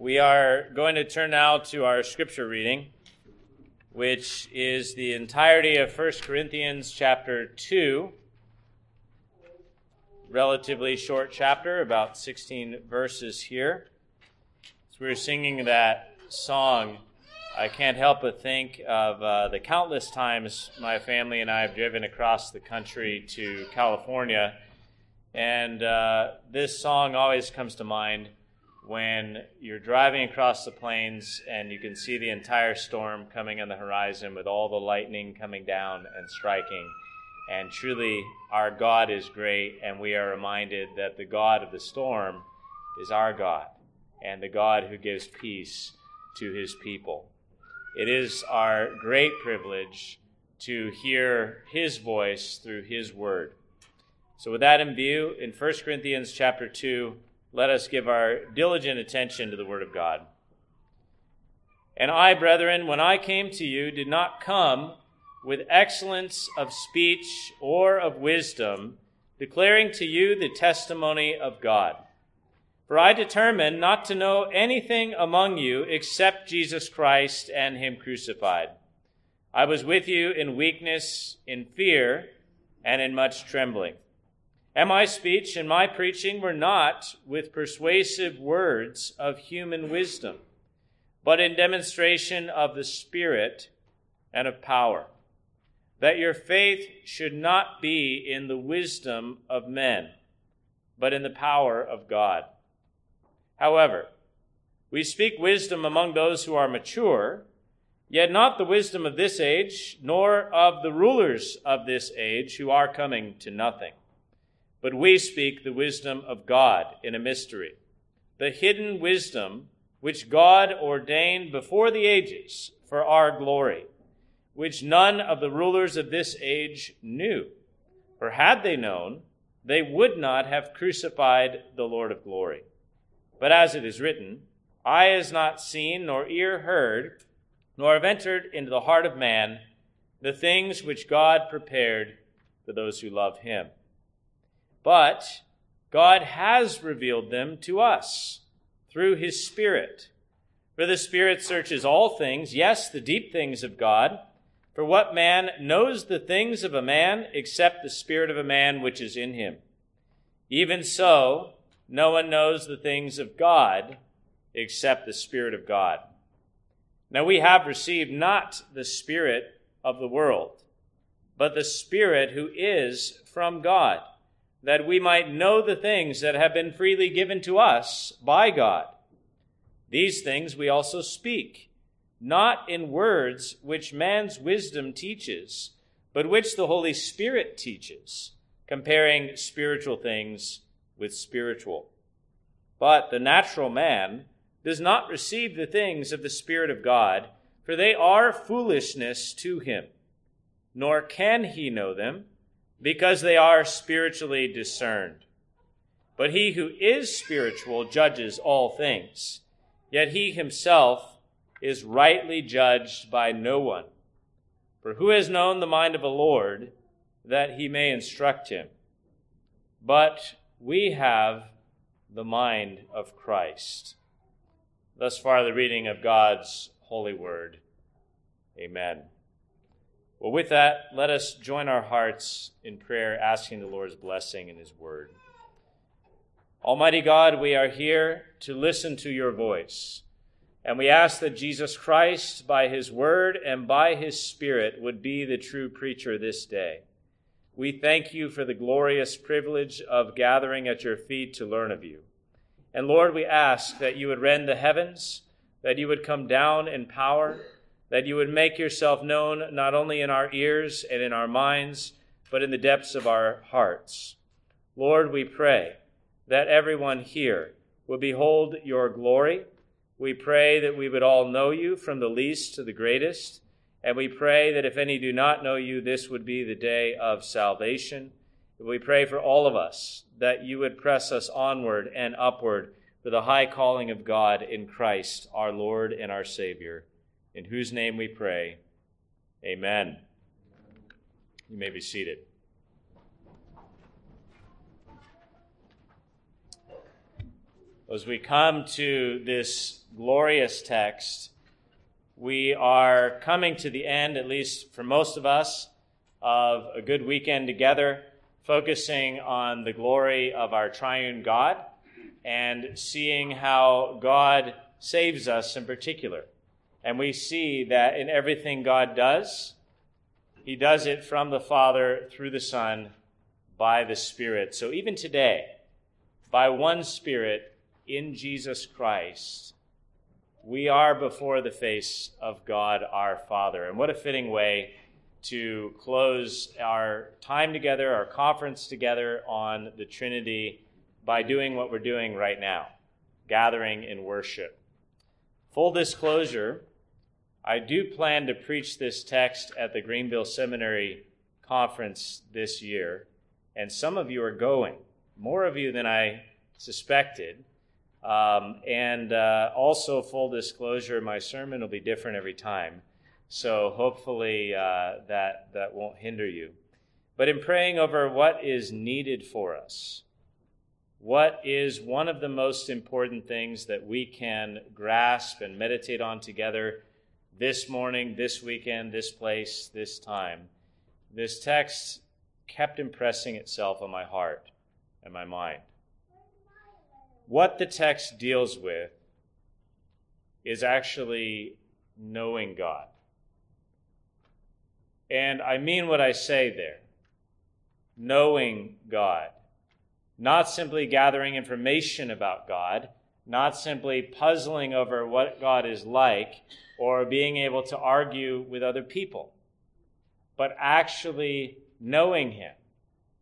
We are going to turn now to our scripture reading, which is the entirety of 1 Corinthians chapter 2. Relatively short chapter, about 16 verses here. We were singing that song, I can't help but think of uh, the countless times my family and I have driven across the country to California. And uh, this song always comes to mind when you're driving across the plains and you can see the entire storm coming on the horizon with all the lightning coming down and striking. And truly, our God is great, and we are reminded that the God of the storm is our God and the God who gives peace to his people. It is our great privilege to hear his voice through his word. So with that in view, in 1 Corinthians chapter 2, let us give our diligent attention to the Word of God. And I, brethren, when I came to you, did not come with excellence of speech or of wisdom, declaring to you the testimony of God. For I determined not to know anything among you except Jesus Christ and Him crucified. I was with you in weakness, in fear, and in much trembling. And my speech and my preaching were not with persuasive words of human wisdom, but in demonstration of the Spirit and of power, that your faith should not be in the wisdom of men, but in the power of God. However, we speak wisdom among those who are mature, yet not the wisdom of this age, nor of the rulers of this age who are coming to nothing. But we speak the wisdom of God in a mystery, the hidden wisdom which God ordained before the ages for our glory, which none of the rulers of this age knew. For had they known, they would not have crucified the Lord of glory. But as it is written, Eye has not seen, nor ear heard, nor have entered into the heart of man the things which God prepared for those who love him but God has revealed them to us through his Spirit. For the Spirit searches all things, yes, the deep things of God. For what man knows the things of a man except the Spirit of a man which is in him? Even so, no one knows the things of God except the Spirit of God. Now we have received not the Spirit of the world, but the Spirit who is from God that we might know the things that have been freely given to us by God. These things we also speak, not in words which man's wisdom teaches, but which the Holy Spirit teaches, comparing spiritual things with spiritual. But the natural man does not receive the things of the Spirit of God, for they are foolishness to him, nor can he know them because they are spiritually discerned. But he who is spiritual judges all things, yet he himself is rightly judged by no one. For who has known the mind of the Lord that he may instruct him? But we have the mind of Christ. Thus far, the reading of God's holy word. Amen. Well, with that, let us join our hearts in prayer, asking the Lord's blessing in His word. Almighty God, we are here to listen to your voice. And we ask that Jesus Christ, by his word and by his spirit, would be the true preacher this day. We thank you for the glorious privilege of gathering at your feet to learn of you. And Lord, we ask that you would rend the heavens, that you would come down in power that you would make yourself known not only in our ears and in our minds, but in the depths of our hearts. Lord, we pray that everyone here will behold your glory. We pray that we would all know you from the least to the greatest. And we pray that if any do not know you, this would be the day of salvation. We pray for all of us that you would press us onward and upward for the high calling of God in Christ, our Lord and our Savior in whose name we pray. Amen. You may be seated. As we come to this glorious text, we are coming to the end, at least for most of us, of a good weekend together, focusing on the glory of our triune God and seeing how God saves us in particular. And we see that in everything God does, He does it from the Father through the Son by the Spirit. So even today, by one Spirit, in Jesus Christ, we are before the face of God our Father. And what a fitting way to close our time together, our conference together on the Trinity by doing what we're doing right now gathering in worship. Full disclosure, I do plan to preach this text at the Greenville Seminary conference this year, and some of you are going, more of you than I suspected. Um, and uh, also, full disclosure, my sermon will be different every time. So hopefully uh, that, that won't hinder you. But in praying over what is needed for us, what is one of the most important things that we can grasp and meditate on together this morning, this weekend, this place, this time? This text kept impressing itself on my heart and my mind what the text deals with is actually knowing God. And I mean what I say there knowing God. Not simply gathering information about God, not simply puzzling over what God is like or being able to argue with other people, but actually knowing Him.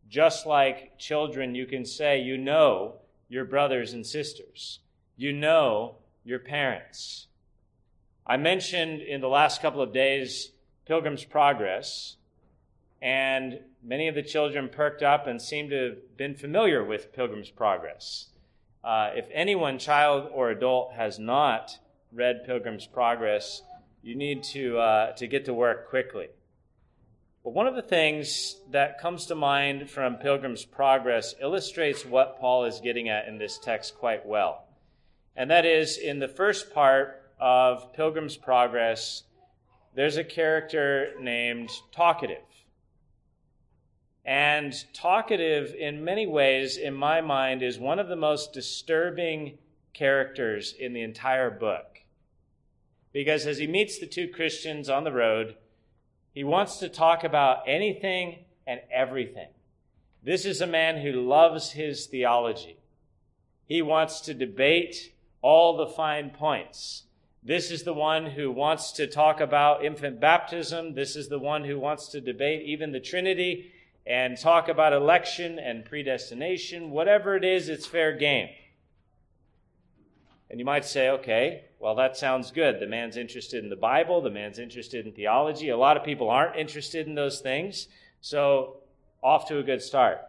Just like children, you can say, You know your brothers and sisters. You know your parents. I mentioned in the last couple of days Pilgrim's Progress, and many of the children perked up and seemed to have been familiar with Pilgrim's Progress. Uh, if anyone, child or adult, has not read Pilgrim's Progress, you need to, uh, to get to work quickly. But one of the things that comes to mind from Pilgrim's Progress illustrates what Paul is getting at in this text quite well. And that is in the first part of Pilgrim's Progress, there's a character named Talkative. And Talkative, in many ways, in my mind, is one of the most disturbing characters in the entire book. Because as he meets the two Christians on the road, he wants to talk about anything and everything. This is a man who loves his theology. He wants to debate all the fine points. This is the one who wants to talk about infant baptism. This is the one who wants to debate even the Trinity and talk about election and predestination. Whatever it is, it's fair game. And you might say, okay, well, that sounds good. The man's interested in the Bible, the man's interested in theology. A lot of people aren't interested in those things, so off to a good start.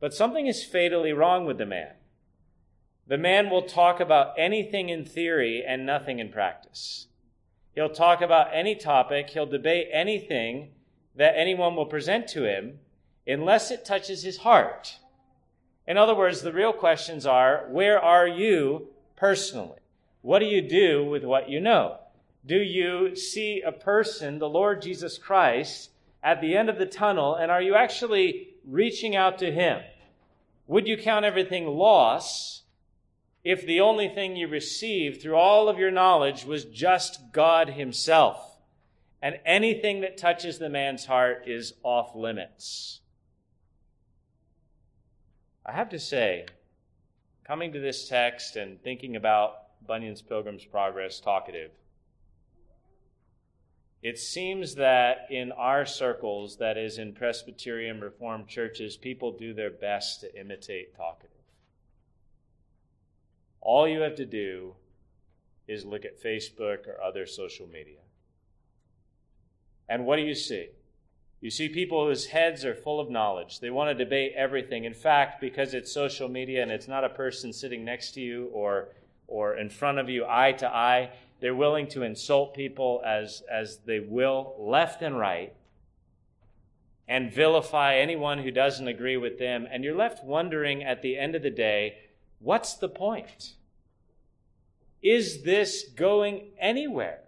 But something is fatally wrong with the man. The man will talk about anything in theory and nothing in practice. He'll talk about any topic, he'll debate anything that anyone will present to him unless it touches his heart. In other words, the real questions are where are you personally? What do you do with what you know? Do you see a person, the Lord Jesus Christ, at the end of the tunnel, and are you actually reaching out to him? Would you count everything loss if the only thing you received through all of your knowledge was just God Himself? And anything that touches the man's heart is off limits. I have to say, coming to this text and thinking about Bunyan's Pilgrim's Progress talkative, it seems that in our circles, that is, in Presbyterian Reformed churches, people do their best to imitate talkative. All you have to do is look at Facebook or other social media. And what do you see? You see people whose heads are full of knowledge. They want to debate everything. In fact, because it's social media and it's not a person sitting next to you or, or in front of you eye to eye, they're willing to insult people as, as they will, left and right, and vilify anyone who doesn't agree with them. And you're left wondering at the end of the day, what's the point? is this going anywhere?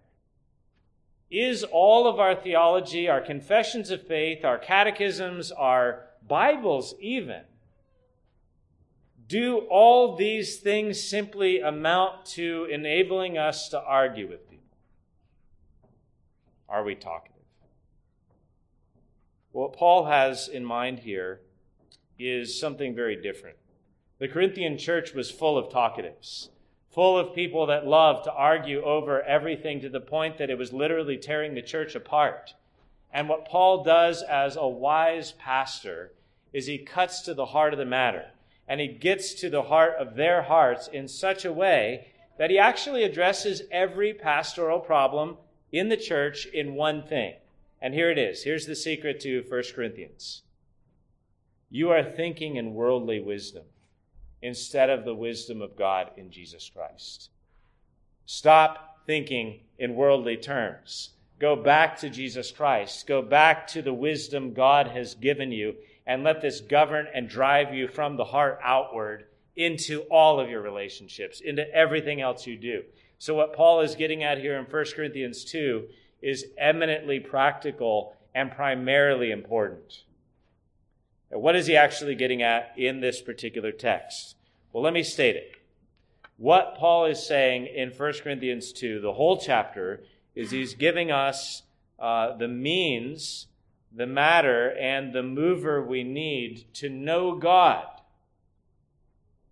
Is all of our theology, our confessions of faith, our catechisms, our Bibles even, do all these things simply amount to enabling us to argue with people? Are we talkative? What Paul has in mind here is something very different. The Corinthian church was full of talkatives, full of people that loved to argue over everything to the point that it was literally tearing the church apart. And what Paul does as a wise pastor is he cuts to the heart of the matter and he gets to the heart of their hearts in such a way that he actually addresses every pastoral problem in the church in one thing. And here it is. Here's the secret to 1 Corinthians. You are thinking in worldly wisdom instead of the wisdom of God in Jesus Christ. Stop thinking in worldly terms. Go back to Jesus Christ. Go back to the wisdom God has given you and let this govern and drive you from the heart outward into all of your relationships, into everything else you do. So, what Paul is getting at here in 1 Corinthians 2 is eminently practical and primarily important. What is he actually getting at in this particular text? Well, let me state it. What Paul is saying in 1 Corinthians 2, the whole chapter, is he's giving us uh, the means, the matter, and the mover we need to know God.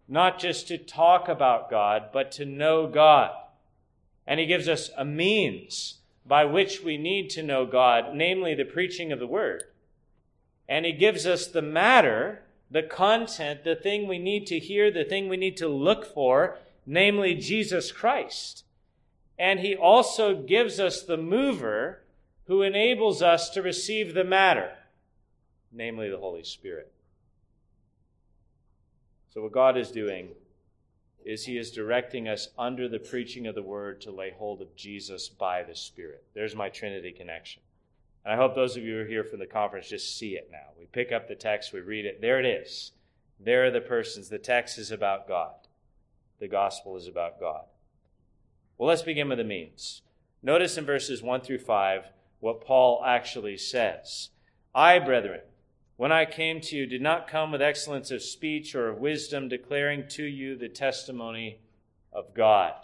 Not just to talk about God, but to know God. And he gives us a means by which we need to know God, namely the preaching of the word. And he gives us the matter, the content, the thing we need to hear, the thing we need to look for, namely Jesus Christ. And he also gives us the mover who enables us to receive the matter, namely the Holy Spirit. So, what God is doing is he is directing us under the preaching of the word to lay hold of Jesus by the Spirit. There's my Trinity connection. And I hope those of you who are here from the conference just see it now. We pick up the text, we read it. There it is. There are the persons. The text is about God, the gospel is about God. Well, let's begin with the means. Notice in verses 1 through 5 what Paul actually says. I, brethren, when I came to you, did not come with excellence of speech or of wisdom, declaring to you the testimony of God.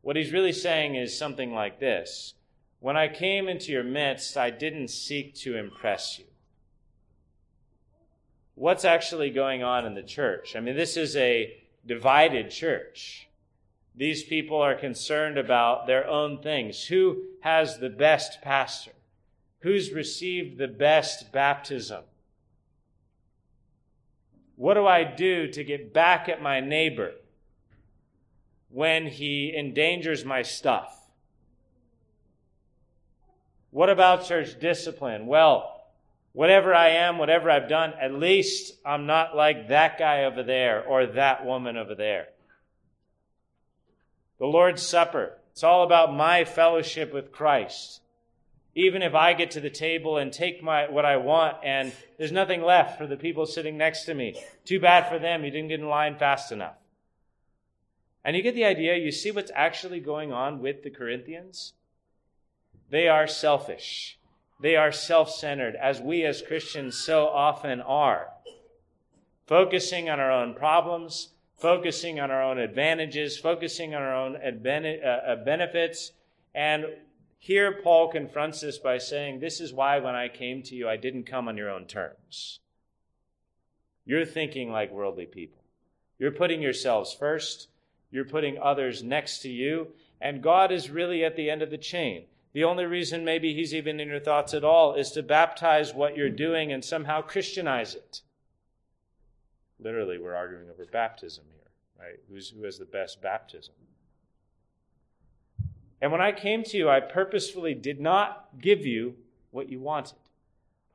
What he's really saying is something like this When I came into your midst, I didn't seek to impress you. What's actually going on in the church? I mean, this is a divided church. These people are concerned about their own things. Who has the best pastor? Who's received the best baptism? What do I do to get back at my neighbor when he endangers my stuff? What about church discipline? Well, whatever I am, whatever I've done, at least I'm not like that guy over there or that woman over there. The Lord's Supper, it's all about my fellowship with Christ even if I get to the table and take my what I want and there's nothing left for the people sitting next to me. Too bad for them, you didn't get in line fast enough. And you get the idea, you see what's actually going on with the Corinthians? They are selfish. They are self centered, as we as Christians so often are. Focusing on our own problems, focusing on our own advantages, focusing on our own uh, benefits, and here, Paul confronts this by saying, This is why when I came to you, I didn't come on your own terms. You're thinking like worldly people. You're putting yourselves first, you're putting others next to you, and God is really at the end of the chain. The only reason maybe He's even in your thoughts at all is to baptize what you're doing and somehow Christianize it. Literally, we're arguing over baptism here, right? Who's, who has the best baptism? And when I came to you, I purposefully did not give you what you wanted.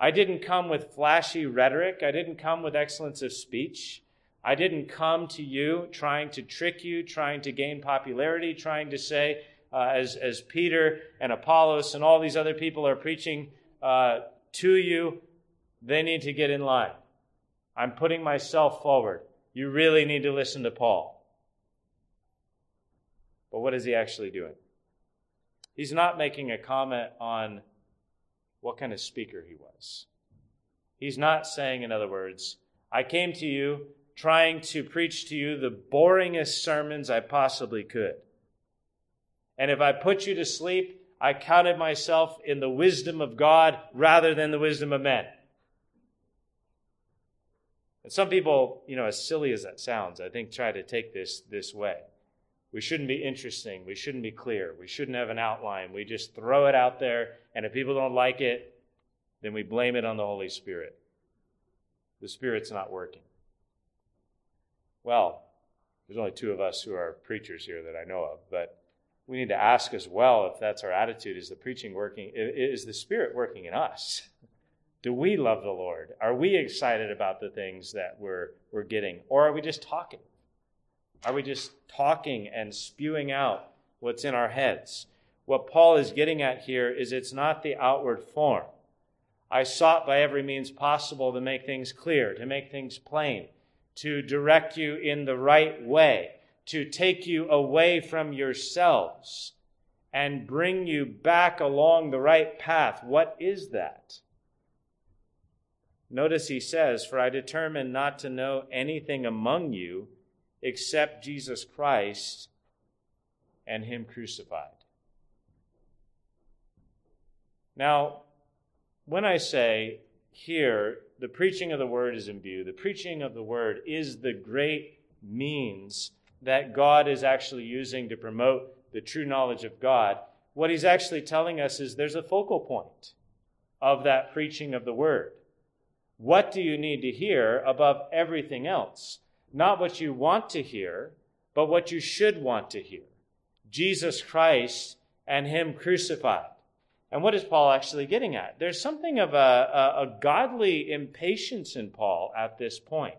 I didn't come with flashy rhetoric. I didn't come with excellence of speech. I didn't come to you trying to trick you, trying to gain popularity, trying to say, uh, as, as Peter and Apollos and all these other people are preaching uh, to you, they need to get in line. I'm putting myself forward. You really need to listen to Paul. But what is he actually doing? He's not making a comment on what kind of speaker he was. He's not saying, in other words, I came to you trying to preach to you the boringest sermons I possibly could. And if I put you to sleep, I counted myself in the wisdom of God rather than the wisdom of men. And some people, you know, as silly as that sounds, I think try to take this this way. We shouldn't be interesting. We shouldn't be clear. We shouldn't have an outline. We just throw it out there, and if people don't like it, then we blame it on the Holy Spirit. The Spirit's not working. Well, there's only two of us who are preachers here that I know of, but we need to ask as well if that's our attitude. Is the preaching working? Is the spirit working in us? Do we love the lord? Are we excited about the things that we're we're getting? Or are we just talking? Are we just talking and spewing out what's in our heads? What paul is getting at here is it's not the outward form. I sought by every means possible to make things clear to make things plain to direct you in the right way to take you away from yourselves and bring you back along the right path. What is that? Notice he says, For I determined not to know anything among you except Jesus Christ and Him crucified. Now, when I say here, the preaching of the word is in view, the preaching of the word is the great means that God is actually using to promote the true knowledge of God, what he's actually telling us is there's a focal point of that preaching of the word. What do you need to hear above everything else? Not what you want to hear, but what you should want to hear Jesus Christ and Him crucified. And what is Paul actually getting at? There's something of a, a, a godly impatience in Paul at this point.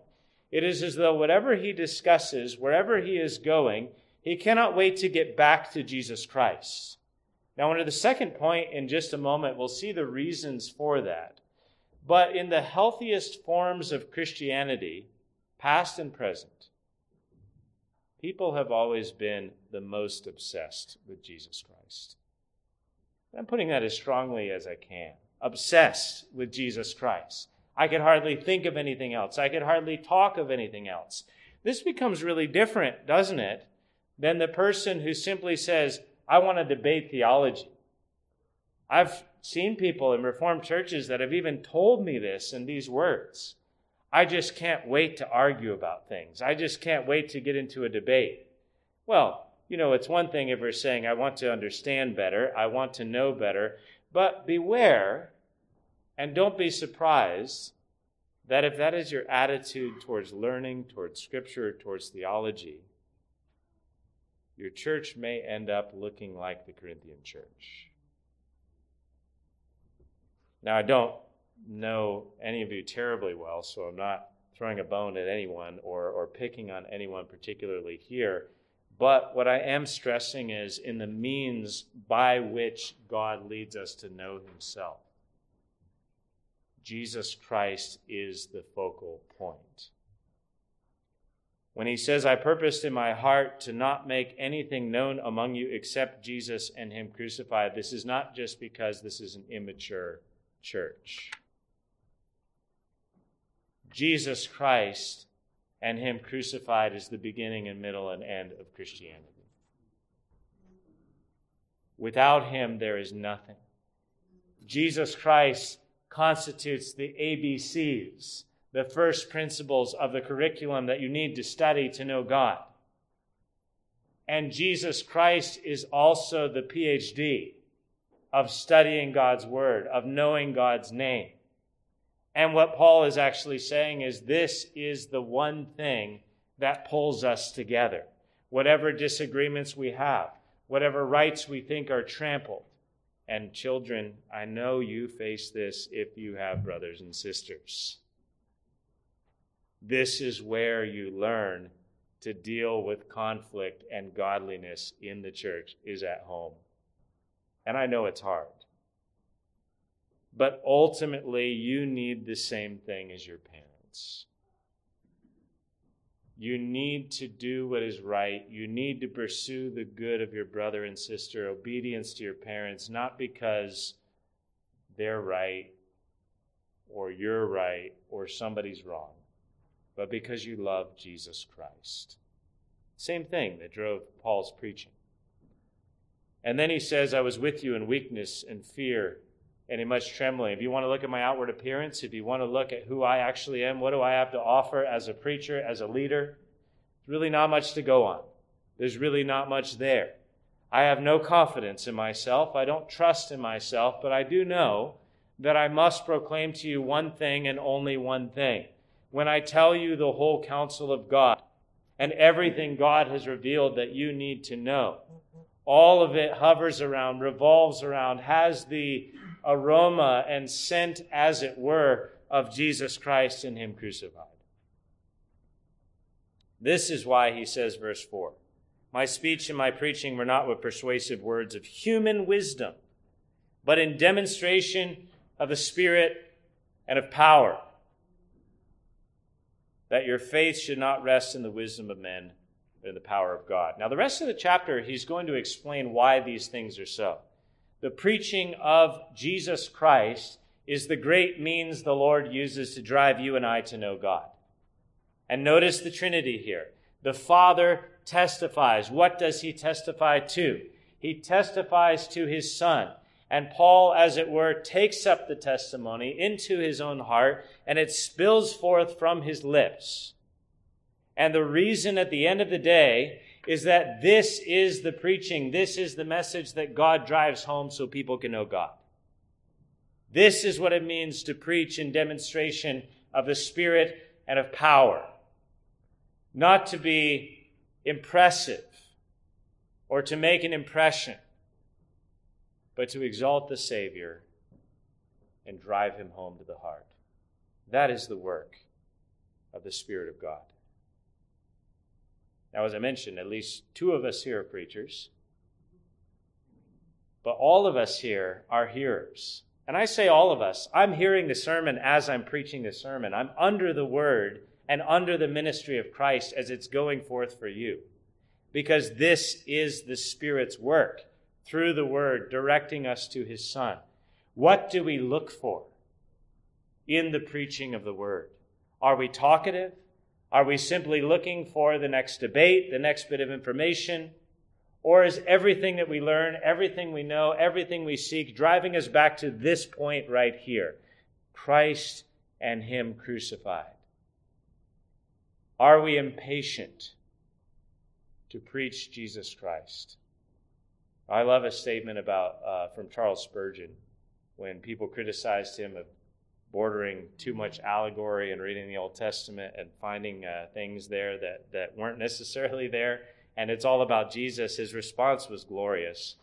It is as though whatever he discusses, wherever he is going, he cannot wait to get back to Jesus Christ. Now, under the second point, in just a moment, we'll see the reasons for that. But in the healthiest forms of Christianity, past and present, people have always been the most obsessed with Jesus Christ. I'm putting that as strongly as I can. Obsessed with Jesus Christ. I could hardly think of anything else. I could hardly talk of anything else. This becomes really different, doesn't it, than the person who simply says, I want to debate theology. I've seen people in Reformed churches that have even told me this in these words. I just can't wait to argue about things. I just can't wait to get into a debate. Well, you know, it's one thing if we're saying, I want to understand better, I want to know better, but beware and don't be surprised that if that is your attitude towards learning, towards scripture, towards theology, your church may end up looking like the Corinthian church. Now, I don't know any of you terribly well, so I'm not throwing a bone at anyone or, or picking on anyone particularly here. But what I am stressing is in the means by which God leads us to know Himself. Jesus Christ is the focal point. When he says, I purposed in my heart to not make anything known among you except Jesus and him crucified, this is not just because this is an immature church. Jesus Christ and him crucified is the beginning and middle and end of Christianity. Without him, there is nothing. Jesus Christ constitutes the ABCs, the first principles of the curriculum that you need to study to know God. And Jesus Christ is also the PhD of studying God's Word, of knowing God's name. And what Paul is actually saying is this is the one thing that pulls us together. Whatever disagreements we have, whatever rights we think are trampled, and children, I know you face this if you have brothers and sisters. This is where you learn to deal with conflict and godliness in the church is at home. And I know it's hard. But ultimately, you need the same thing as your parents. You need to do what is right. You need to pursue the good of your brother and sister, obedience to your parents, not because they're right or you're right or somebody's wrong, but because you love Jesus Christ. Same thing that drove Paul's preaching. And then he says, I was with you in weakness and fear and in much trembling. If you want to look at my outward appearance, if you want to look at who I actually am, what do I have to offer as a preacher, as a leader? There's really not much to go on. There's really not much there. I have no confidence in myself. I don't trust in myself, but I do know that I must proclaim to you one thing and only one thing. When I tell you the whole counsel of God and everything God has revealed that you need to know, all of it hovers around, revolves around, has the aroma and scent, as it were, of Jesus Christ and Him crucified. This is why he says, verse 4 My speech and my preaching were not with persuasive words of human wisdom, but in demonstration of the Spirit and of power, that your faith should not rest in the wisdom of men, but in the power of God. Now, the rest of the chapter, he's going to explain why these things are so. The preaching of Jesus Christ is the great means the Lord uses to drive you and I to know God. And notice the Trinity here. The Father testifies. What does he testify to? He testifies to his Son. And Paul, as it were, takes up the testimony into his own heart, and it spills forth from his lips. And the reason at the end of the day is that this is the preaching, this is the message that God drives home so people can know God. This is what it means to preach in demonstration of the Spirit and of power. Not to be impressive or to make an impression, but to exalt the Savior and drive him home to the heart. That is the work of the Spirit of God. Now, as I mentioned, at least two of us here are preachers, but all of us here are hearers. And I say all of us, I'm hearing the sermon as I'm preaching the sermon. I'm under the word and under the ministry of Christ as it's going forth for you. Because this is the Spirit's work through the word directing us to his Son. What do we look for in the preaching of the word? Are we talkative? Are we simply looking for the next debate, the next bit of information? Or is everything that we learn, everything we know, everything we seek driving us back to this point right here Christ and Him crucified? Are we impatient to preach Jesus Christ? I love a statement about uh, from Charles Spurgeon when people criticized him of bordering too much allegory and reading the Old Testament and finding uh, things there that, that weren't necessarily there. And it's all about Jesus. His response was glorious.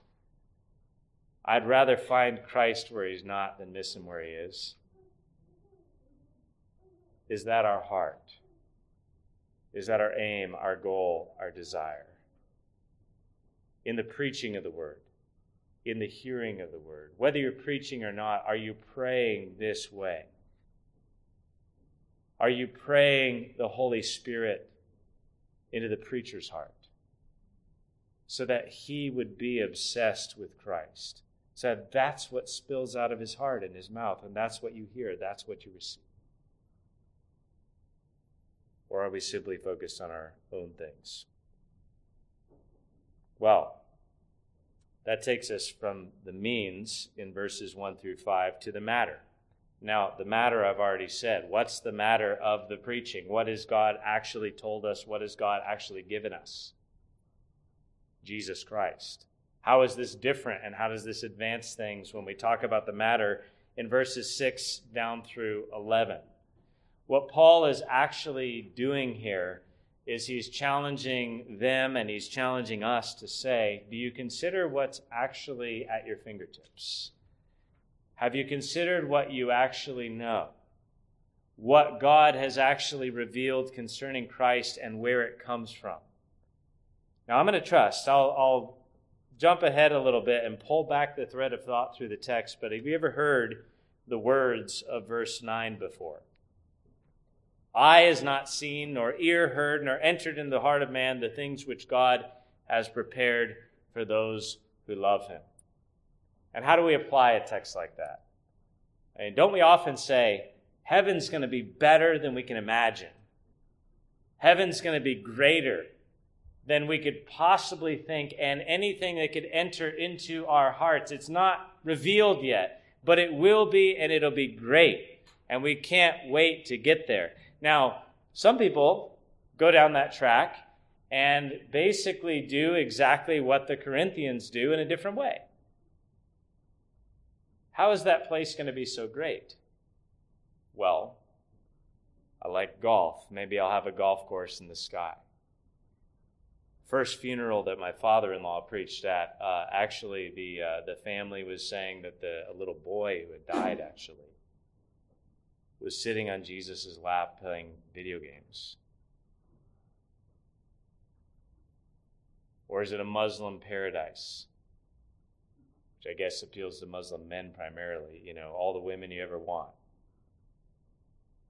I'd rather find Christ where he's not than miss him where he is. Is that our heart? Is that our aim, our goal, our desire? In the preaching of the word in the hearing of the word. Whether you're preaching or not, are you praying this way? Are you praying the Holy Spirit into the preacher's heart so that he would be obsessed with Christ? So that that's what spills out of his heart and his mouth, and that's what you hear, that's what you receive. Or are we simply focused on our own things? Well, that takes us from the means in verses 1 through 5 to the matter. Now, the matter I've already said. What's the matter of the preaching? What has God actually told us? What has God actually given us? Jesus Christ. How is this different and how does this advance things when we talk about the matter in verses 6 down through 11? What Paul is actually doing here is he's challenging them and he's challenging us to say, Do you consider what's actually at your fingertips? Have you considered what you actually know? What God has actually revealed concerning Christ and where it comes from? Now, I'm going to trust. I'll, I'll jump ahead a little bit and pull back the thread of thought through the text, but have you ever heard the words of verse 9 before? Eye has not seen, nor ear heard, nor entered in the heart of man the things which God has prepared for those who love him. And how do we apply a text like that? I mean, don't we often say, heaven's going to be better than we can imagine? Heaven's going to be greater than we could possibly think, and anything that could enter into our hearts. It's not revealed yet, but it will be, and it'll be great. And we can't wait to get there. Now, some people go down that track and basically do exactly what the Corinthians do in a different way. How is that place going to be so great? Well, I like golf. Maybe I'll have a golf course in the sky. First funeral that my father-in-law preached at, uh, actually, the uh, the family was saying that the a little boy who had died actually was sitting on Jesus' lap playing video games. Or is it a Muslim paradise? Which I guess appeals to Muslim men primarily. You know, all the women you ever want,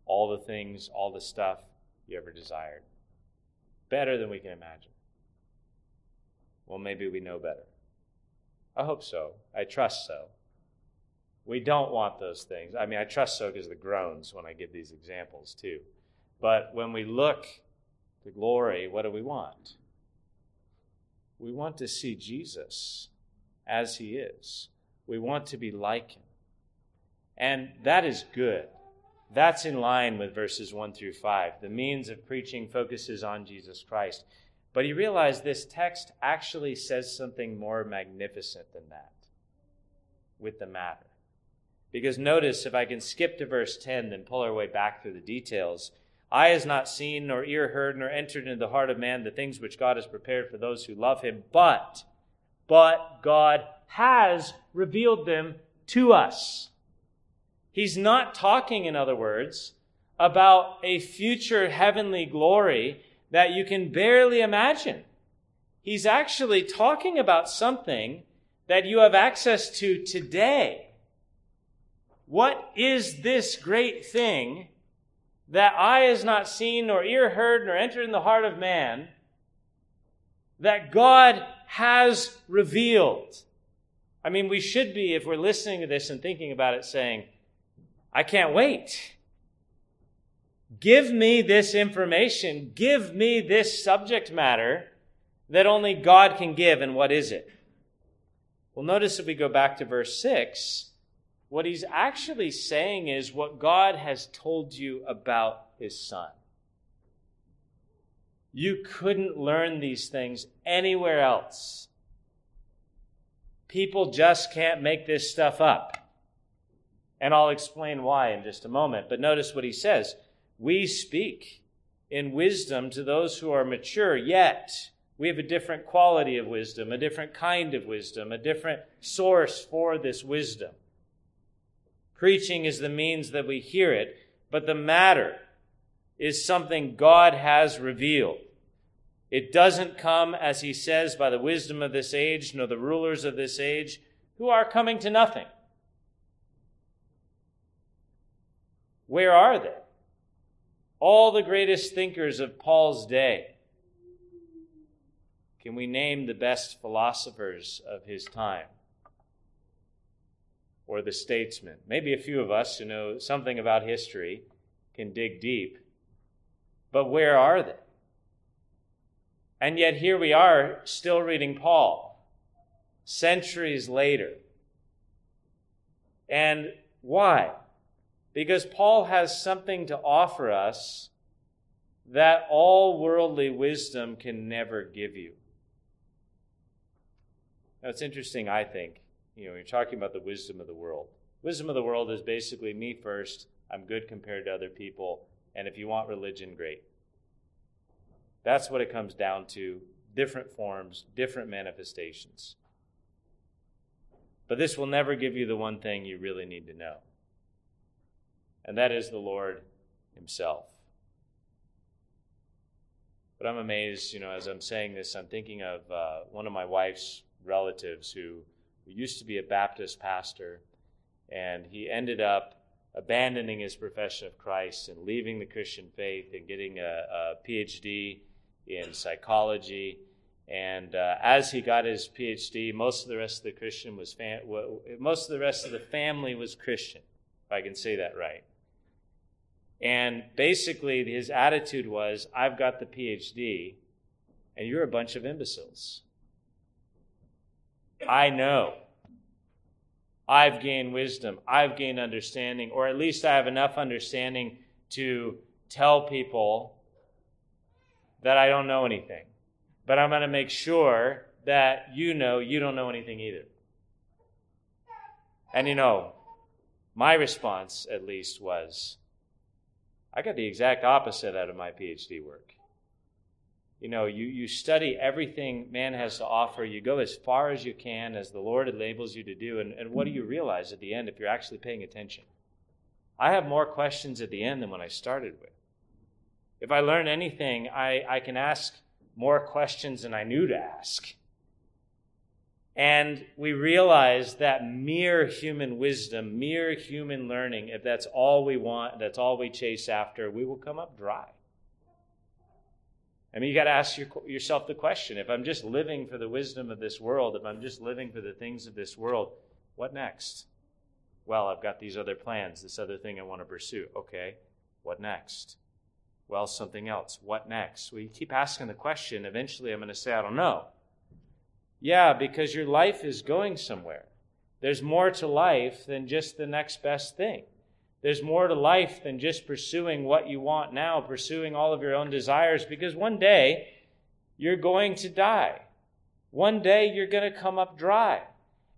all the things, all the stuff you ever desired. Better than we can imagine. Well, maybe we know better. I hope so. I trust so. We don't want those things. I mean, I trust so because the groans when I give these examples too. But when we look to glory, what do we want? We want to see Jesus as he is. We want to be like him. And that is good. That's in line with verses 1 through 5. The means of preaching focuses on Jesus Christ. But you realize this text actually says something more magnificent than that with the matter. Because notice, if I can skip to verse 10, then pull our way back through the details. Eye has not seen, nor ear heard, nor entered into the heart of man the things which God has prepared for those who love him, but, but God has revealed them to us. He's not talking, in other words, about a future heavenly glory that you can barely imagine. He's actually talking about something that you have access to today. What is this great thing that eye has not seen, nor ear heard, nor entered in the heart of man, that God has revealed? I mean, we should be, if we're listening to this and thinking about it, saying, I can't wait. Give me this information. Give me this subject matter that only God can give. And what is it? Well, notice if we go back to verse 6, what he's actually saying is what God has told you about his son. You couldn't learn these things anywhere else. People just can't make this stuff up. And I'll explain why in just a moment. But notice what he says we speak in wisdom to those who are mature, yet we have a different quality of wisdom, a different kind of wisdom, a different source for this wisdom. Preaching is the means that we hear it, but the matter is something God has revealed. It doesn't come, as he says, by the wisdom of this age, nor the rulers of this age, who are coming to nothing. Where are they? all the greatest thinkers of Paul's day. Can we name the best philosophers of his time? Or the statesman. Maybe a few of us who know something about history can dig deep. But where are they? And yet here we are still reading Paul, centuries later. And why? Because Paul has something to offer us that all worldly wisdom can never give you. Now, it's interesting, I think, you know, you're talking about the wisdom of the world. Wisdom of the world is basically me first, I'm good compared to other people, and if you want religion, great. That's what it comes down to different forms, different manifestations. But this will never give you the one thing you really need to know and that is the Lord Himself. But I'm amazed, you know, as I'm saying this, I'm thinking of uh, one of my wife's relatives who, used to be a Baptist pastor, and he ended up abandoning his profession of Christ and leaving the Christian faith and getting a, a PhD in psychology. And uh, as he got his PhD, most of the rest of the Christian was fam- most of the rest of the family was Christian, if I can say that right. And basically, his attitude was, "I've got the PhD, and you're a bunch of imbeciles. I know. I've gained wisdom. I've gained understanding, or at least I have enough understanding to tell people that I don't know anything. But I'm going to make sure that you know you don't know anything either. And you know, my response, at least, was I got the exact opposite out of my PhD work. You know, you, you study everything man has to offer. You go as far as you can, as the Lord enables you to do. And, and what do you realize at the end if you're actually paying attention? I have more questions at the end than when I started with. If I learn anything, I, I can ask more questions than I knew to ask. And we realize that mere human wisdom, mere human learning, if that's all we want, that's all we chase after, we will come up dry. I mean, you got to ask your, yourself the question if I'm just living for the wisdom of this world, if I'm just living for the things of this world, what next? Well, I've got these other plans, this other thing I want to pursue. Okay, what next? Well, something else. What next? We keep asking the question. Eventually, I'm going to say, I don't know. Yeah, because your life is going somewhere. There's more to life than just the next best thing. There's more to life than just pursuing what you want now, pursuing all of your own desires, because one day you're going to die. One day you're going to come up dry.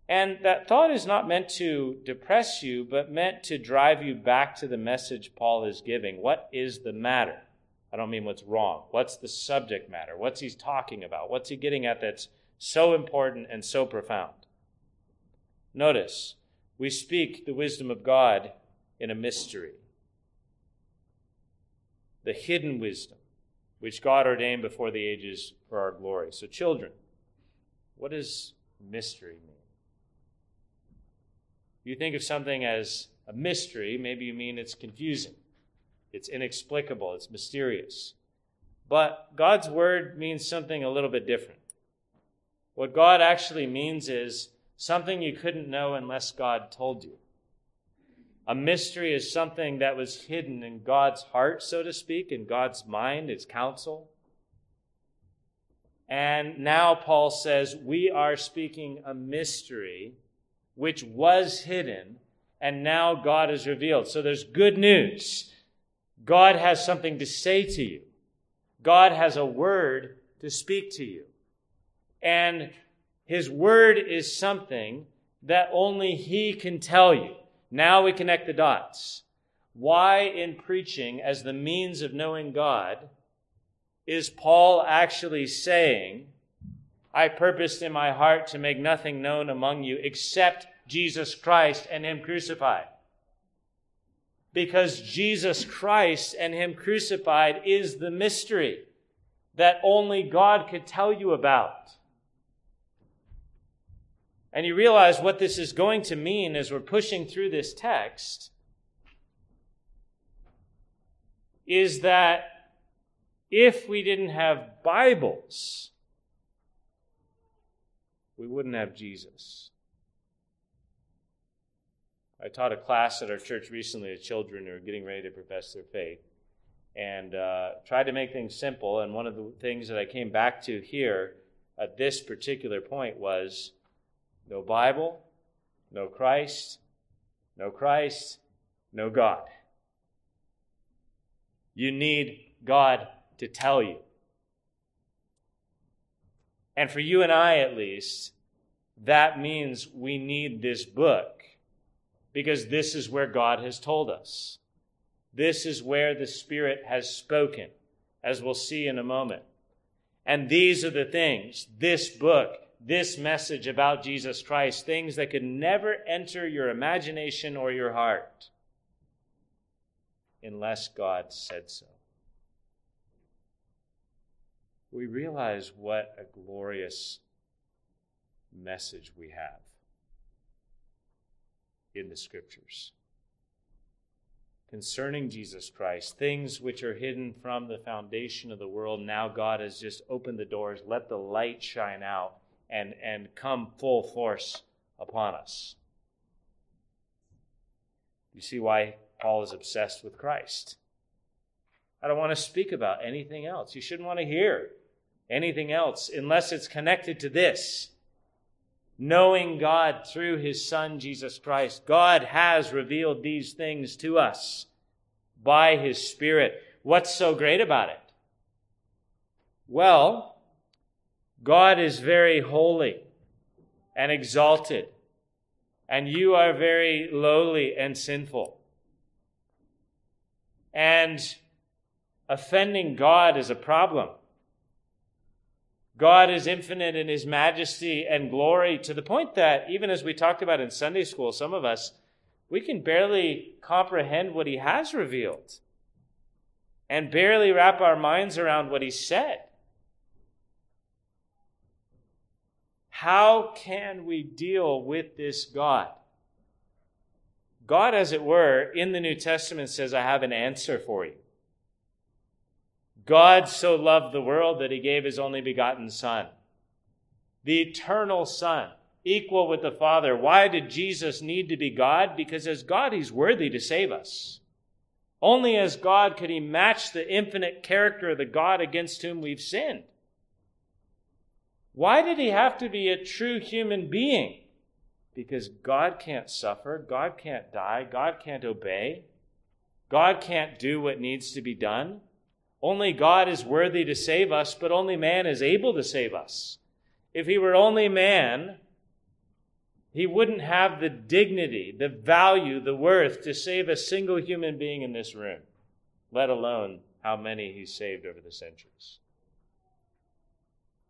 And that thought is not meant to depress you, but meant to drive you back to the message Paul is giving. What is the matter? I don't mean what's wrong. What's the subject matter? What's he talking about? What's he getting at that's so important and so profound? Notice, we speak the wisdom of God in a mystery. The hidden wisdom, which God ordained before the ages for our glory. So, children, what does mystery mean? You think of something as a mystery, maybe you mean it's confusing. It's inexplicable, it's mysterious. But God's word means something a little bit different. What God actually means is something you couldn't know unless God told you. A mystery is something that was hidden in God's heart, so to speak, in God's mind, its counsel. And now Paul says, We are speaking a mystery which was hidden, and now God is revealed. So there's good news. God has something to say to you. God has a word to speak to you. And his word is something that only he can tell you. Now we connect the dots. Why, in preaching as the means of knowing God, is Paul actually saying, I purposed in my heart to make nothing known among you except Jesus Christ and Him crucified? because Jesus Christ and Him crucified is the mystery that only God could tell you about. And you realize what this is going to mean as we're pushing through this text is that if we didn't have Bibles, we wouldn't have Jesus. I taught a class at our church recently to children who are getting ready to profess their faith and uh, tried to make things simple. And one of the things that I came back to here at this particular point was no Bible, no Christ, no Christ, no God. You need God to tell you. And for you and I, at least, that means we need this book because this is where God has told us. This is where the Spirit has spoken, as we'll see in a moment. And these are the things, this book, this message about Jesus Christ, things that could never enter your imagination or your heart unless God said so. We realize what a glorious message we have in the scriptures. concerning Jesus Christ, things which are hidden from the foundation of the world. Now God has just opened the doors, let the light shine out and, and come full force upon us. You see why Paul is obsessed with Christ. I don't want to speak about anything else. You shouldn't want to hear anything else unless it's connected to this knowing God through his Son, Jesus Christ. God has revealed these things to us by his Spirit. What's so great about it? Well, God is very holy and exalted, and you are very lowly and sinful. And offending God is a problem. God is infinite in his majesty and glory to the point that, even as we talked about in Sunday school, some of us, we can barely comprehend what he has revealed and barely wrap our minds around what he said. How can we deal with this God? God, as it were, in the New Testament says, I have an answer for you. God so loved the world that he gave his only begotten Son, the eternal Son, equal with the Father. Why did Jesus need to be God? Because as God, he's worthy to save us. Only as God could he match the infinite character of the God against whom we've sinned. Why did he have to be a true human being? Because God can't suffer, God can't die, God can't obey, God can't do what needs to be done. Only God is worthy to save us, but only man is able to save us. If he were only man, he wouldn't have the dignity, the value, the worth to save a single human being in this room, let alone how many he saved over the centuries.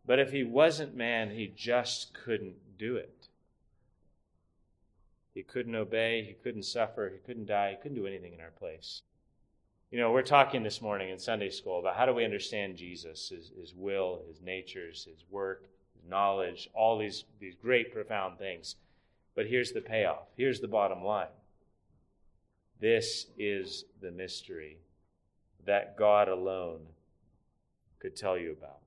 But if he wasn't man, he just couldn't do it. He couldn't obey, he couldn't suffer, he couldn't die, he couldn't do anything in our place. You know, we're talking this morning in Sunday school about how do we understand Jesus, his, his will, his natures, his work, his knowledge, all these, these great, profound things. But here's the payoff. Here's the bottom line. This is the mystery that God alone could tell you about.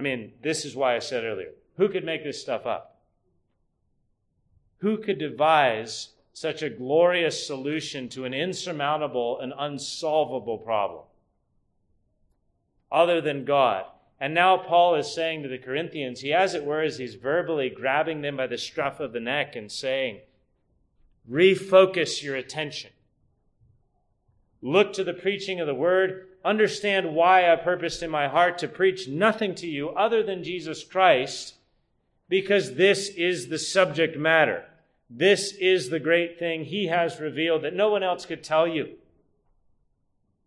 I mean, this is why I said earlier who could make this stuff up? Who could devise such a glorious solution to an insurmountable and unsolvable problem other than God. And now Paul is saying to the Corinthians, he, as it were, as he's verbally grabbing them by the scruff of the neck and saying, refocus your attention. Look to the preaching of the word. Understand why I purposed in my heart to preach nothing to you other than Jesus Christ, because this is the subject matter. This is the great thing he has revealed that no one else could tell you.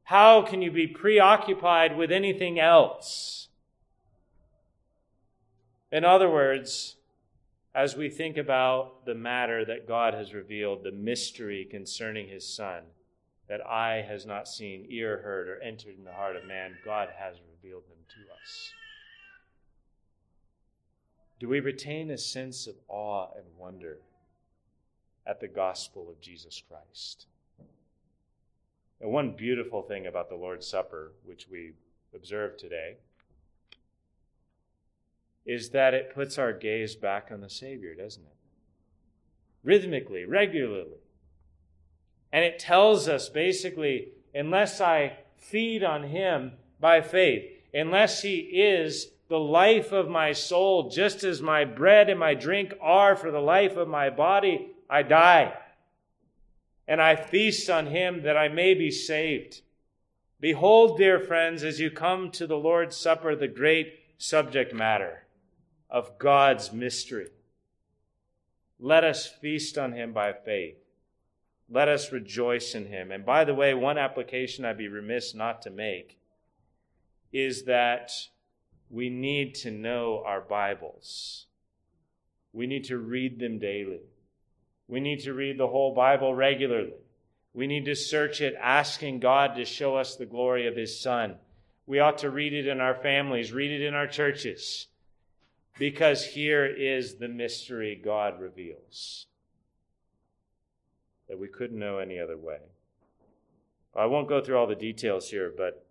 How can you be preoccupied with anything else? In other words, as we think about the matter that God has revealed, the mystery concerning his Son, that eye has not seen, ear heard, or entered in the heart of man, God has revealed them to us. Do we retain a sense of awe and wonder? at the gospel of Jesus Christ. And one beautiful thing about the Lord's Supper, which we observe today, is that it puts our gaze back on the Savior, doesn't it? Rhythmically, regularly. And it tells us basically, unless I feed on Him by faith, unless He is the life of my soul, just as my bread and my drink are for the life of my body, I die, and I feast on him that I may be saved. Behold, dear friends, as you come to the Lord's Supper, the great subject matter of God's mystery. Let us feast on him by faith. Let us rejoice in him. And by the way, one application I'd be remiss not to make is that we need to know our Bibles. We need to read them daily. We need to read the whole Bible regularly. We need to search it, asking God to show us the glory of His Son. We ought to read it in our families, read it in our churches, because here is the mystery God reveals. That we couldn't know any other way. I won't go through all the details here, but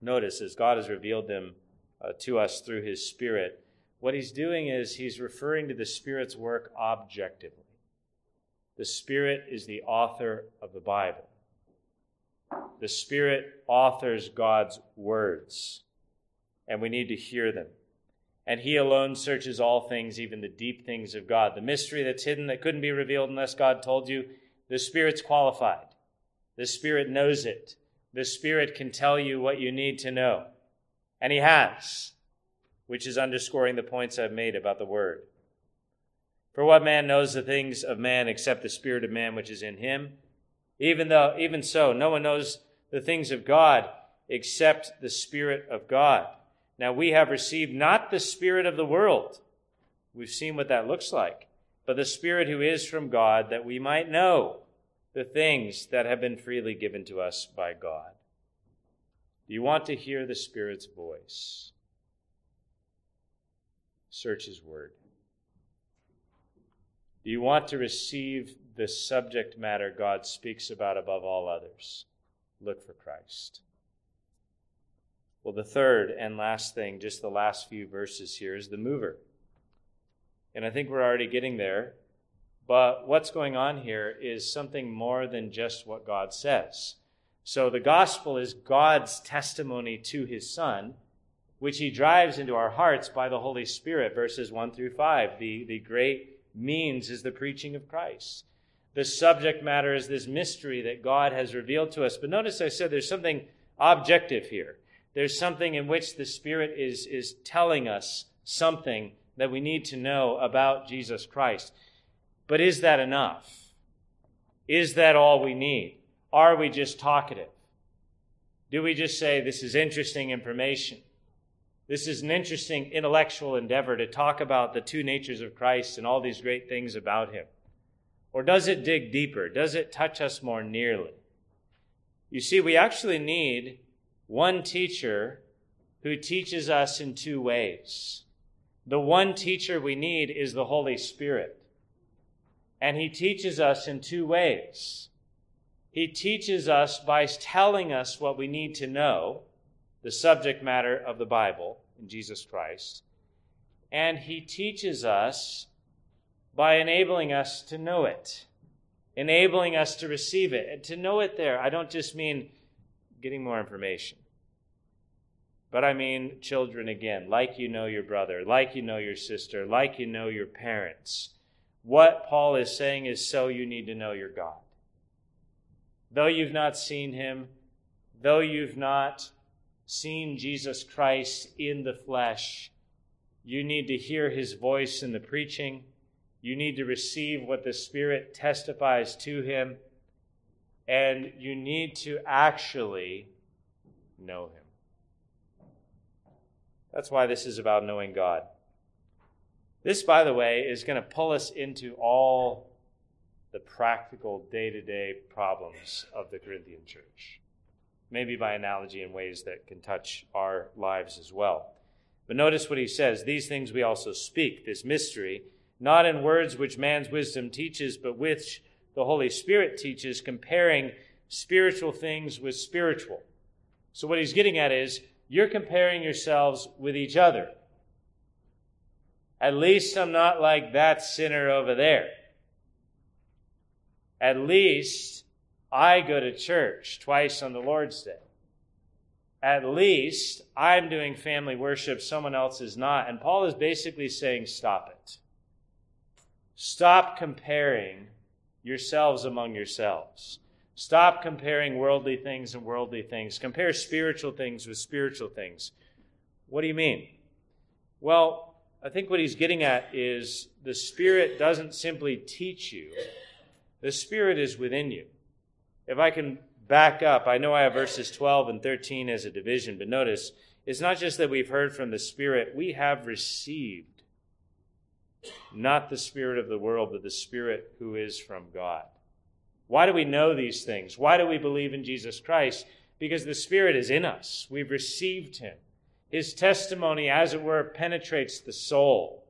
notice as God has revealed them uh, to us through his Spirit, what he's doing is he's referring to the Spirit's work objectively. The Spirit is the author of the Bible. The Spirit authors God's words, and we need to hear them. And He alone searches all things, even the deep things of God. The mystery that's hidden that couldn't be revealed unless God told you, the Spirit's qualified. The Spirit knows it. The Spirit can tell you what you need to know. And He has, which is underscoring the points I've made about the Word. For what man knows the things of man except the Spirit of man which is in him? Even though, even so, no one knows the things of God except the Spirit of God. Now we have received not the Spirit of the world. We've seen what that looks like, but the Spirit who is from God, that we might know the things that have been freely given to us by God. Do you want to hear the Spirit's voice? Search His Word. Do you want to receive the subject matter God speaks about above all others? Look for Christ. Well, the third and last thing, just the last few verses here, is the mover. And I think we're already getting there. But what's going on here is something more than just what God says. So the gospel is God's testimony to his Son, which he drives into our hearts by the Holy Spirit, verses 1 through 5, the, the great means is the preaching of Christ. The subject matter is this mystery that God has revealed to us. But notice I said there's something objective here. There's something in which the Spirit is, is telling us something that we need to know about Jesus Christ. But is that enough? Is that all we need? Are we just talkative? Do we just say, this is interesting information? This is an interesting intellectual endeavor to talk about the two natures of Christ and all these great things about him. Or does it dig deeper? Does it touch us more nearly? You see, we actually need one teacher who teaches us in two ways. The one teacher we need is the Holy Spirit. And he teaches us in two ways. He teaches us by telling us what we need to know the subject matter of the Bible in Jesus Christ. And he teaches us by enabling us to know it, enabling us to receive it. And to know it there, I don't just mean getting more information, but I mean children again, like you know your brother, like you know your sister, like you know your parents. What Paul is saying is so you need to know your God. Though you've not seen him, though you've not seen Jesus Christ in the flesh, you need to hear his voice in the preaching. You need to receive what the Spirit testifies to him. And you need to actually know him. That's why this is about knowing God. This, by the way, is going to pull us into all the practical day to day problems of the Corinthian church maybe by analogy in ways that can touch our lives as well. But notice what he says these things we also speak, this mystery, not in words which man's wisdom teaches, but which the Holy Spirit teaches, comparing spiritual things with spiritual. So, what he's getting at is you're comparing yourselves with each other. At least I'm not like that sinner over there. At least I go to church twice on the Lord's Day. At least I'm doing family worship, someone else is not. And Paul is basically saying, stop it. Stop comparing yourselves among yourselves. Stop comparing worldly things and worldly things. Compare spiritual things with spiritual things. What do you mean? Well, I think what he's getting at is the Spirit doesn't simply teach you, the Spirit is within you. If I can back up, I know I have verses 12 and 13 as a division, but notice it's not just that we've heard from the Spirit, we have received not the Spirit of the world, but the Spirit who is from God. Why do we know these things? Why do we believe in Jesus Christ? Because the Spirit is in us. We've received Him. His testimony, as it were, penetrates the soul.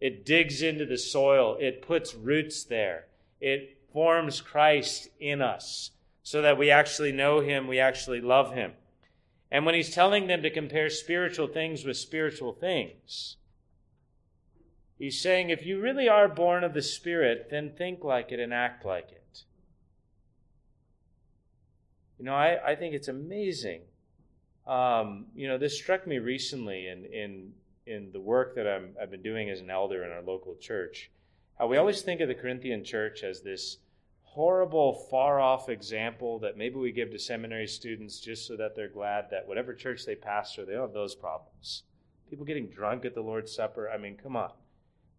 It digs into the soil. It puts roots there. It forms Christ in us so that we actually know him, we actually love him. And when he's telling them to compare spiritual things with spiritual things, he's saying if you really are born of the Spirit, then think like it and act like it. You know, I, I think it's amazing. Um, you know, this struck me recently in, in, in the work that I'm, I've been doing as an elder in our local church. How we always think of the Corinthian church as this horrible, far off example that maybe we give to seminary students just so that they're glad that whatever church they pastor, they don't have those problems. People getting drunk at the Lord's Supper. I mean, come on.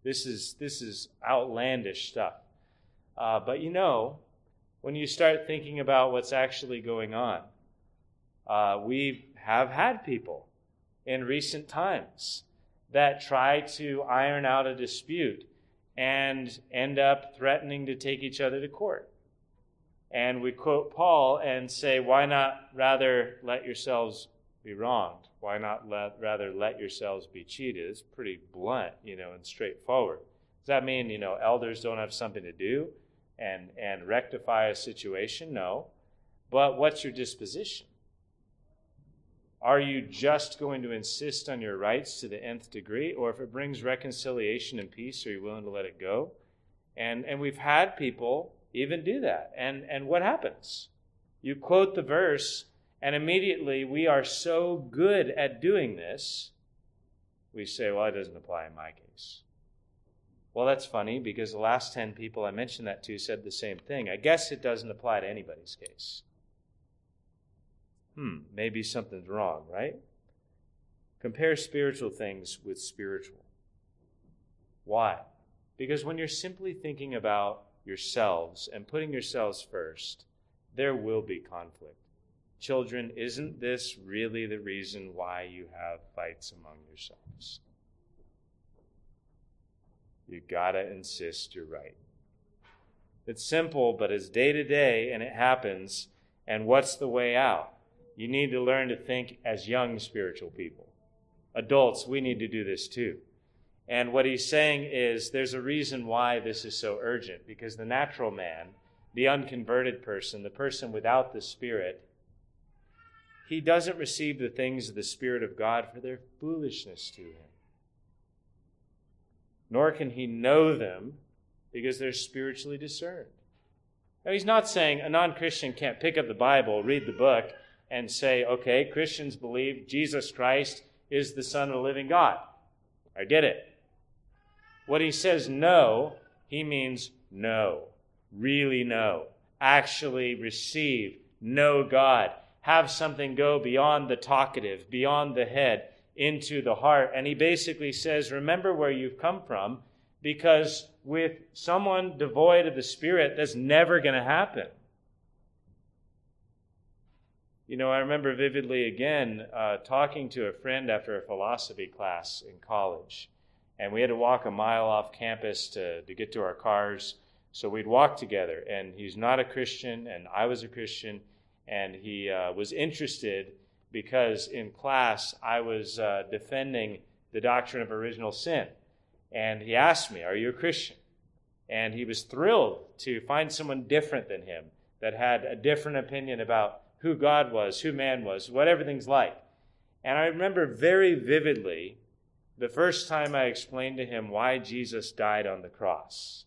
This is, this is outlandish stuff. Uh, but you know, when you start thinking about what's actually going on, uh, we have had people in recent times that try to iron out a dispute and end up threatening to take each other to court. And we quote Paul and say, why not rather let yourselves be wronged? Why not let, rather let yourselves be cheated? It's pretty blunt, you know, and straightforward. Does that mean, you know, elders don't have something to do and, and rectify a situation? No. But what's your disposition? Are you just going to insist on your rights to the nth degree? Or if it brings reconciliation and peace, are you willing to let it go? And, and we've had people even do that. And, and what happens? You quote the verse, and immediately we are so good at doing this, we say, well, it doesn't apply in my case. Well, that's funny because the last 10 people I mentioned that to said the same thing. I guess it doesn't apply to anybody's case hmm, maybe something's wrong, right? Compare spiritual things with spiritual. Why? Because when you're simply thinking about yourselves and putting yourselves first, there will be conflict. Children, isn't this really the reason why you have fights among yourselves? You gotta insist you're right. It's simple, but it's day to day and it happens. And what's the way out? You need to learn to think as young spiritual people. Adults, we need to do this too. And what he's saying is there's a reason why this is so urgent, because the natural man, the unconverted person, the person without the Spirit, he doesn't receive the things of the Spirit of God for they're foolishness to him. Nor can he know them because they're spiritually discerned. Now, he's not saying a non Christian can't pick up the Bible, read the book, and say, okay, Christians believe Jesus Christ is the Son of the living God. I get it. What he says no, he means no. Really no. Actually receive, know God. Have something go beyond the talkative, beyond the head, into the heart. And he basically says, remember where you've come from, because with someone devoid of the Spirit, that's never going to happen. You know, I remember vividly again uh, talking to a friend after a philosophy class in college. And we had to walk a mile off campus to, to get to our cars. So we'd walk together. And he's not a Christian, and I was a Christian. And he uh, was interested because in class I was uh, defending the doctrine of original sin. And he asked me, Are you a Christian? And he was thrilled to find someone different than him that had a different opinion about who God was, who man was, what everything's like. And I remember very vividly the first time I explained to him why Jesus died on the cross.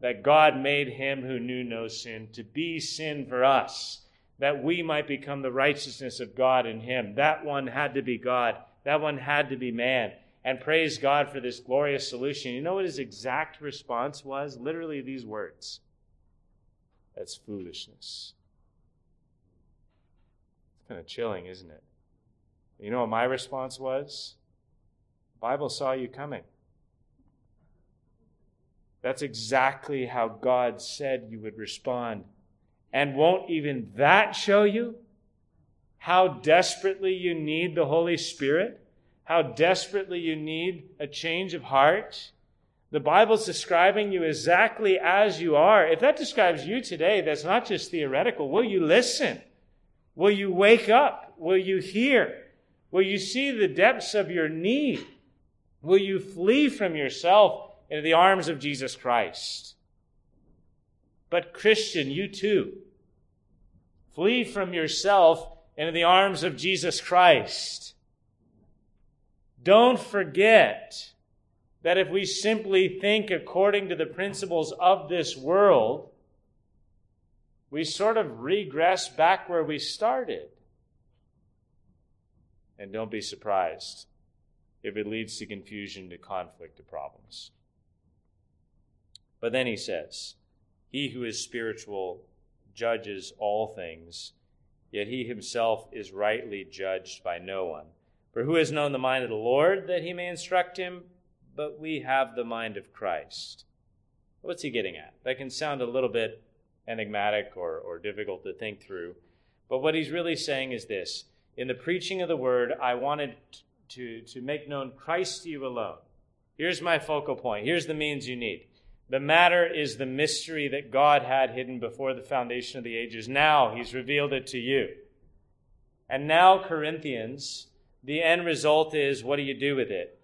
That God made him who knew no sin to be sin for us, that we might become the righteousness of God in him. That one had to be God, that one had to be man. And praise God for this glorious solution. You know what his exact response was? Literally these words That's foolishness. It's kind of chilling, isn't it? You know what my response was? The Bible saw you coming. That's exactly how God said you would respond. And won't even that show you how desperately you need the Holy Spirit? How desperately you need a change of heart? The Bible's describing you exactly as you are. If that describes you today, that's not just theoretical. Will you listen? Will you wake up? Will you hear? Will you see the depths of your need? Will you flee from yourself into the arms of Jesus Christ? But, Christian, you too. Flee from yourself into the arms of Jesus Christ. Don't forget that if we simply think according to the principles of this world, we sort of regress back where we started. And don't be surprised if it leads to confusion, to conflict, to problems. But then he says, He who is spiritual judges all things, yet he himself is rightly judged by no one. For who has known the mind of the Lord that he may instruct him? But we have the mind of Christ. What's he getting at? That can sound a little bit enigmatic or, or difficult to think through. But what he's really saying is this In the preaching of the word, I wanted to, to make known Christ to you alone. Here's my focal point. Here's the means you need. The matter is the mystery that God had hidden before the foundation of the ages. Now he's revealed it to you. And now, Corinthians, the end result is what do you do with it?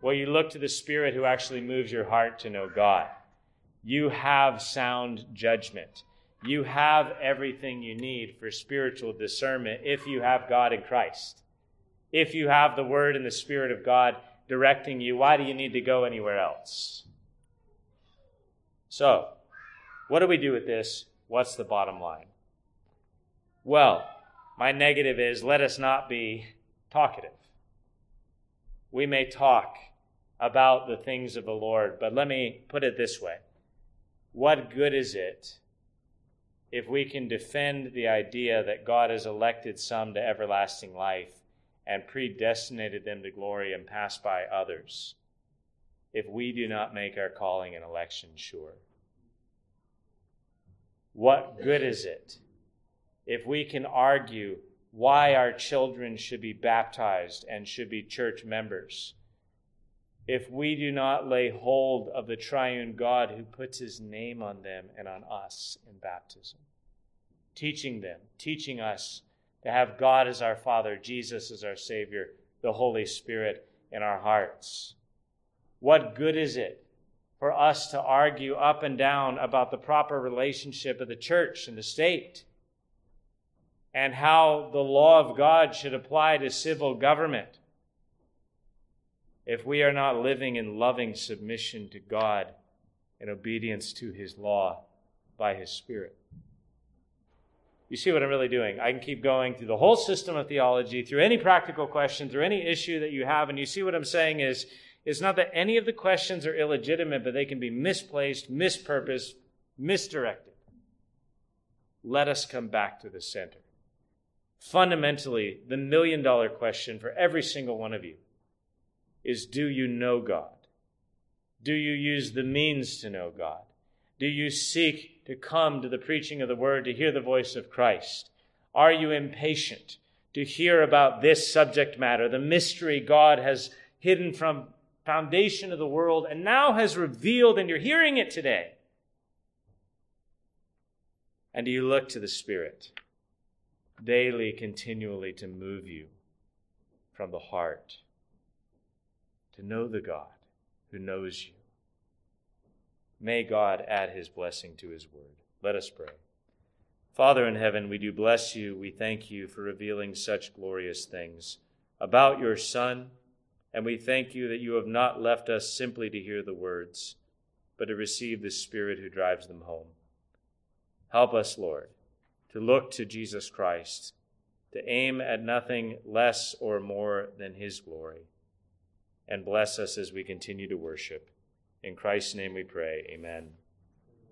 Well, you look to the Spirit who actually moves your heart to know God. You have sound judgment. You have everything you need for spiritual discernment if you have God in Christ. If you have the Word and the Spirit of God directing you, why do you need to go anywhere else? So, what do we do with this? What's the bottom line? Well, my negative is let us not be talkative. We may talk about the things of the Lord, but let me put it this way What good is it if we can defend the idea that God has elected some to everlasting life and predestinated them to glory and passed by others? If we do not make our calling and election sure? What good is it if we can argue why our children should be baptized and should be church members? If we do not lay hold of the triune God who puts his name on them and on us in baptism, teaching them, teaching us to have God as our Father, Jesus as our Savior, the Holy Spirit in our hearts. What good is it for us to argue up and down about the proper relationship of the church and the state and how the law of God should apply to civil government if we are not living in loving submission to God and obedience to His law by His Spirit? You see what I'm really doing? I can keep going through the whole system of theology, through any practical question, through any issue that you have, and you see what I'm saying is it's not that any of the questions are illegitimate, but they can be misplaced, mispurposed, misdirected. Let us come back to the center. Fundamentally, the million dollar question for every single one of you is Do you know God? Do you use the means to know God? Do you seek to come to the preaching of the word, to hear the voice of Christ? Are you impatient to hear about this subject matter, the mystery God has hidden from foundation of the world and now has revealed, and you're hearing it today. And do you look to the Spirit daily, continually to move you from the heart to know the God who knows you? May God add his blessing to his word. Let us pray. Father in heaven, we do bless you. We thank you for revealing such glorious things about your Son and we thank you that you have not left us simply to hear the words, but to receive the Spirit who drives them home. Help us, Lord, to look to Jesus Christ, to aim at nothing less or more than his glory, and bless us as we continue to worship. In Christ's name we pray. Amen.